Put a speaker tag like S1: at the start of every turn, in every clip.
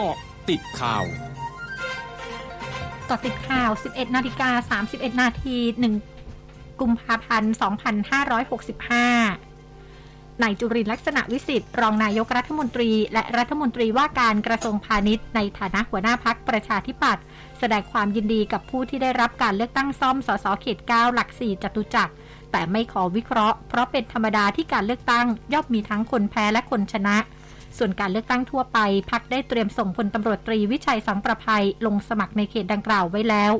S1: เกาะติดข่าว
S2: กาะติดข่าว 11 นาฬิกา 31 นาที1กุมภาพันธ์ 2565นายจุรินลักษณะวิสิทธิ์รองนายกรัฐมนตรี และรัฐมนตรีว่าการกระทรวงพาณิชย์ ในฐานะหัวหน้าพักประชาธิปัตย์แสดงความยินดีกับผู้ที่ได้รับการเลือกตั้งซ่อมสสเขต 9 หลัก 4 จตุจักร แต่ไม่ขอวิเคราะห์ เพราะเป็นธรรมดาที่การเลือกตั้งย่อมมีทั้งคนแพ้และคนชนะ ส่วนการเลือกตั้งทั่วไปพักได้เตรียมส่งพลตำรวจตรีวิชัยสังประภัยลงสมัครในเขตดังกล่าวไว้แล้ว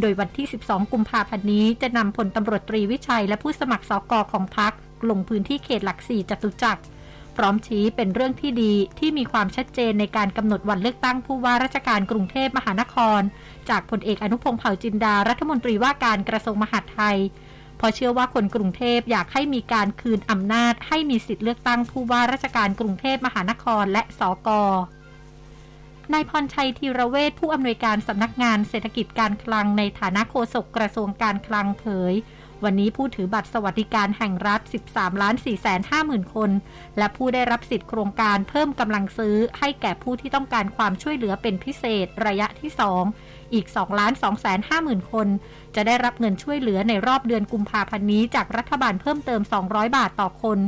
S2: โดยวันที่ 12 กุมภาพันธ์นี้จะนำพลตำรวจตรีวิชัยและผู้สมัครสกอของพักลงพื้นที่เขตหลักสี่จตุจักรพร้อมชี้เป็นเรื่องที่ดีที่มีความชัดเจนในการกำหนดวันเลือกตั้งผู้ว่าราชการกรุงเทพมหานคร จากพลเอกอนุพงศ์เผ่าจินดารัฐมนตรีว่าการกระทรวงมหาดไทย เพราะเชื่อว่าคนกรุงเทพอยากให้มีการคืนอำนาจ ให้มีสิทธิเลือกตั้งผู้ว่าราชการกรุงเทพมหานครและสกนายพรชัยธีระเวชผู้อำนวยการสำนักงานเศรษฐกิจการคลังในฐานะโฆษกกระทรวงการคลังเผย วันนี้ผู้ถือบัตรสวัสดิการแห่งรัฐ 13 ล้าน4แสน5หมื่นคน และผู้ได้รับสิทธิโครงการเพิ่มกำลังซื้อ ให้แก่ผู้ที่ต้องการความช่วยเหลือเป็นพิเศษระยะที่ 2 อีก2ล้าน2แสน5หมื่นคน จะได้รับเงินช่วยเหลือในรอบเดือนกุมภาพันธ์นี้จากรัฐบาลเพิ่มเติม 200 บาทต่อคน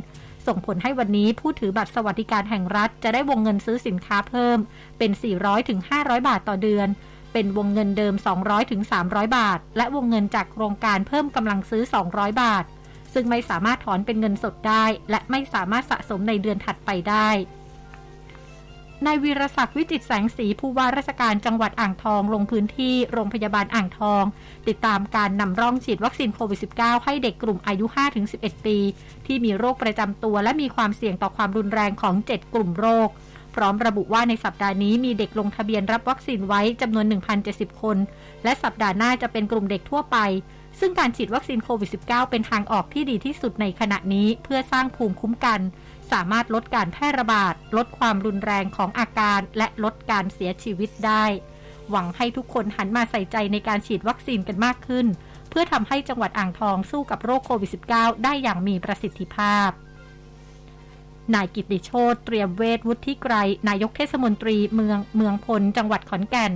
S2: ส่งผลให้วันนี้ผู้ถือบัตรสวัสดิการแห่งรัฐ จะได้วงเงินซื้อสินค้าเพิ่มเป็น 400-500 บาทต่อเดือน เป็นวงเงินเดิม 200ถึง300 บาท และวงเงินจากโครงการเพิ่มกำลังซื้อ 200 บาท ซึ่งไม่สามารถถอนเป็นเงินสดได้ และไม่สามารถสะสมในเดือนถัดไปได้นายวีรศักดิ์วิจิตร์แสงศรีผู้ว่าราชการจังหวัดอ่างทองลงพื้นที่โรงพยาบาลอ่างทอง ติดตามการนำร่องฉีดวัคซีนโควิด -19 ให้เด็กกลุ่มอายุ 5-11 ปี ที่มีโรคประจำตัวและมีความเสี่ยงต่อความรุนแรงของ 7 กลุ่มโรค พร้อมระบุว่าในสัปดาห์นี้มีเด็กลงทะเบียนรับวัคซีนไว้จำนวน 1,070 คน และสัปดาห์หน้าจะเป็นกลุ่มเด็กทั่วไป ซึ่งการฉีดวัคซีนโควิด -19 เป็นทางออกที่ดีที่สุดในขณะนี้เพื่อสร้างภูมิคุ้มกัน สามารถลดการแพร่ระบาด ลดความรุนแรงของอาการ และลดการเสียชีวิตได้ หวังให้ทุกคนหันมาใส่ใจในการฉีดวัคซีนกันมากขึ้น เพื่อทำให้จังหวัดอ่างทองสู้กับโรคโควิด -19 ได้อย่างมีประสิทธิภาพ นายกิติโชตเตรียมเวทวุฒิไกร นายกเทศมนตรีเมืองเมืองพล จังหวัดขอนแก่น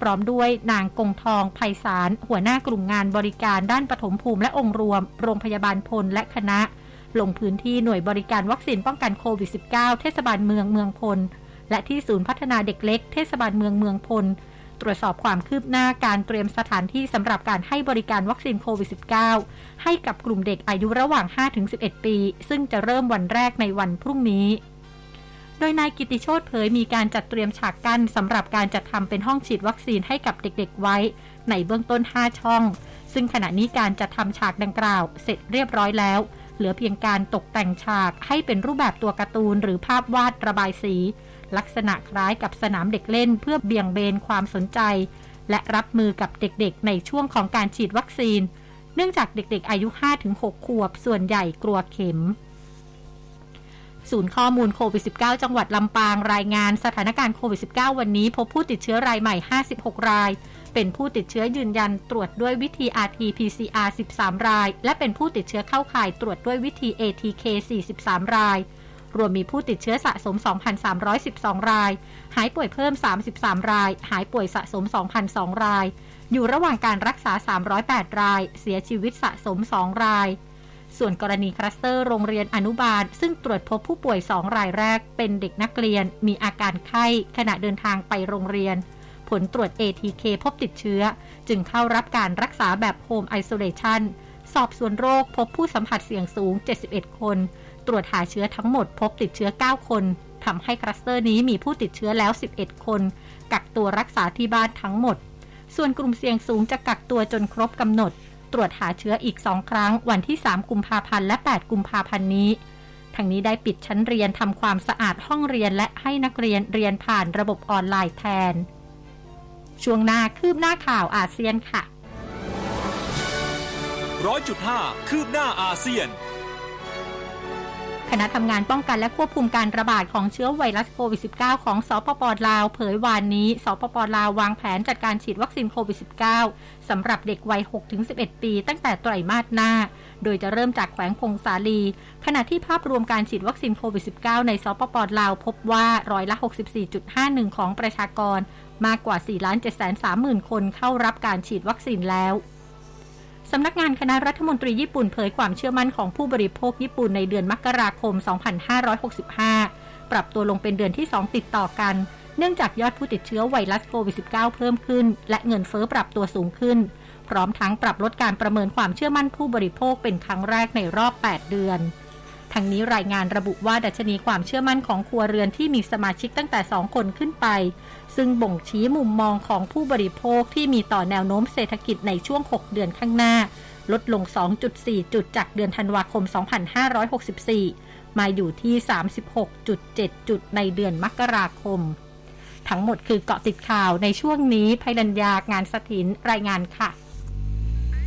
S2: พร้อมด้วยนางกงทองไพศาล หัวหน้ากลุ่มงานบริการด้านปฐมภูมิและองค์รวม โรงพยาบาลพลและคณะ ลงพื้นที่หน่วยบริการวัคซีนป้องกันโควิด -19 เทศบาลเมืองเมืองพล และที่ศูนย์พัฒนาเด็กเล็ก เทศบาลเมืองเมืองพล ตรวจสอบความคืบหน้าการเตรียมสถานที่สำหรับการให้บริการวัคซีนโควิด -19 ให้กับกลุ่มเด็กอายุระหว่าง 5-11 ปี ซึ่งจะเริ่มวันแรกในวันพรุ่งนี้ โดยนายกิติโชตเผยมีการจัดเตรียมฉากกั้นสำหรับการจัดทำเป็นห้องฉีดวัคซีนให้กับเด็กๆไว้ ในเบื้องต้น 5 ช่อง ซึ่งขณะนี้การจัดทำฉากดังกล่าว เสร็จเรียบร้อยแล้ว เหลือเพียงการตกแต่งฉากให้เป็นรูปแบบตัวการ์ตูนหรือภาพวาดระบายสี ลักษณะคล้ายกับสนามเด็กเล่นเพื่อเบี่ยงเบนความสนใจ และรับมือกับเด็กๆ ในช่วงของการฉีดวัคซีน เนื่องจากเด็กๆ อายุ 5-6 ขวบ ส่วนใหญ่กลัวเข็ม ศูนย์ข้อมูลโควิด -19 จังหวัดลำปางรายงานสถานการณ์โควิด -19 วันนี้พบผู้ติดเชื้อรายใหม่ 56 ราย เป็นผู้ติดเชื้อยืนยันตรวจด้วยวิธี RT-PCR 13 ราย และเป็นผู้ติดเชื้อเข้าข่ายตรวจด้วยวิธี ATK 43 ราย รวมมีผู้ติดเชื้อสะสม 2,312 ราย หายป่วยเพิ่ม 33 ราย หายป่วยสะสม 2,002 ราย อยู่ระหว่างการรักษา 308 ราย เสียชีวิตสะสม 2 ราย ส่วนกรณีคลัสเตอร์โรงเรียนอนุบาล ซึ่งตรวจพบผู้ป่วย 2 รายแรก เป็นเด็กนักเรียน มีอาการไข้ ขณะเดินทางไปโรงเรียน ผลตรวจ ATK พบติดเชื้อ จึงเข้ารับการรักษาแบบ Home Isolation สอบสวนโรคพบผู้สัมผัสเสี่ยงสูง 71 คน ตรวจหาเชื้อทั้งหมดพบติดเชื้อ 9 คนทำให้คลัสเตอร์นี้มีผู้ติดเชื้อแล้ว 11 คน กักตัวรักษาที่บ้านทั้งหมด ส่วนกลุ่มเสี่ยงสูงจะกักตัวจนครบกำหนด ตรวจหาเชื้ออีก 2 ครั้ง วันที่ 3 กุมภาพันธ์และ 8 กุมภาพันธ์นี้ทั้งนี้ได้ปิดชั้นเรียนทำความสะอาดห้องเรียนและให้นักเรียนเรียนผ่านระบบออนไลน์แทน ช่วงหน้าคืบหน้าข่าวอาเซียนค่ะ
S1: ร้อยจุดห้าคืบหน้าอาเซียน
S2: คณะทำงานป้องกันและควบคุมการระบาดของเชื้อไวรัสโควิด -19 ของสปปลาว เผยวานนี้ สปปลาววางแผนจัดการฉีดวัคซีนโควิด -19 สำหรับเด็กวัย 6-11 ปีตั้งแต่ไตรมาสหน้า โดยจะเริ่มจากแขวงพงสาลี ขณะที่ภาพรวมการฉีดวัคซีนโควิด -19 ในสปปลาวพบว่าร้อยละ 64.51 ของประชากร มากกว่า 4 7 3 0 0 0 0 คนเข้ารับการฉีดวัคซีนแล้ว สำนักงานคณะรัฐมนตรีญี่ปุ่นเผยความเชื่อมั่นของผู้บริโภคญี่ปุ่นในเดือนมกราคม 2565 ปรับตัวลงเป็นเดือนที่ 2 ติดต่อกัน เนื่องจากยอดผู้ติดเชื้อไวรัสโควิด -19 เพิ่มขึ้น และเงินเฟอ้อปรับตัวสูงขึ้น พร้อมทั้งปรับลดการประเมินความเชื่อมั่นผู้บริโภคเป็นครั้งแรกในรอบ 8 เดือน ทั้งนี้รายงานระบุว่าดัชนีความเชื่อมั่นของครัวเรือนที่มีสมาชิกตั้งแต่ 2 คนขึ้นไป ซึ่งบ่งชี้มุมมองของผู้บริโภคที่มีต่อแนวโน้มเศรษฐกิจในช่วง 6 เดือนข้างหน้า ลดลง 2.4 จุดจากเดือนธันวาคม 2564 มาอยู่ที่ 36.7 จุดในเดือนมกราคม ทั้งหมดคือเกาะติดข่าวในช่วงนี้ภัยรัญญางานสถินรายงานค่ะ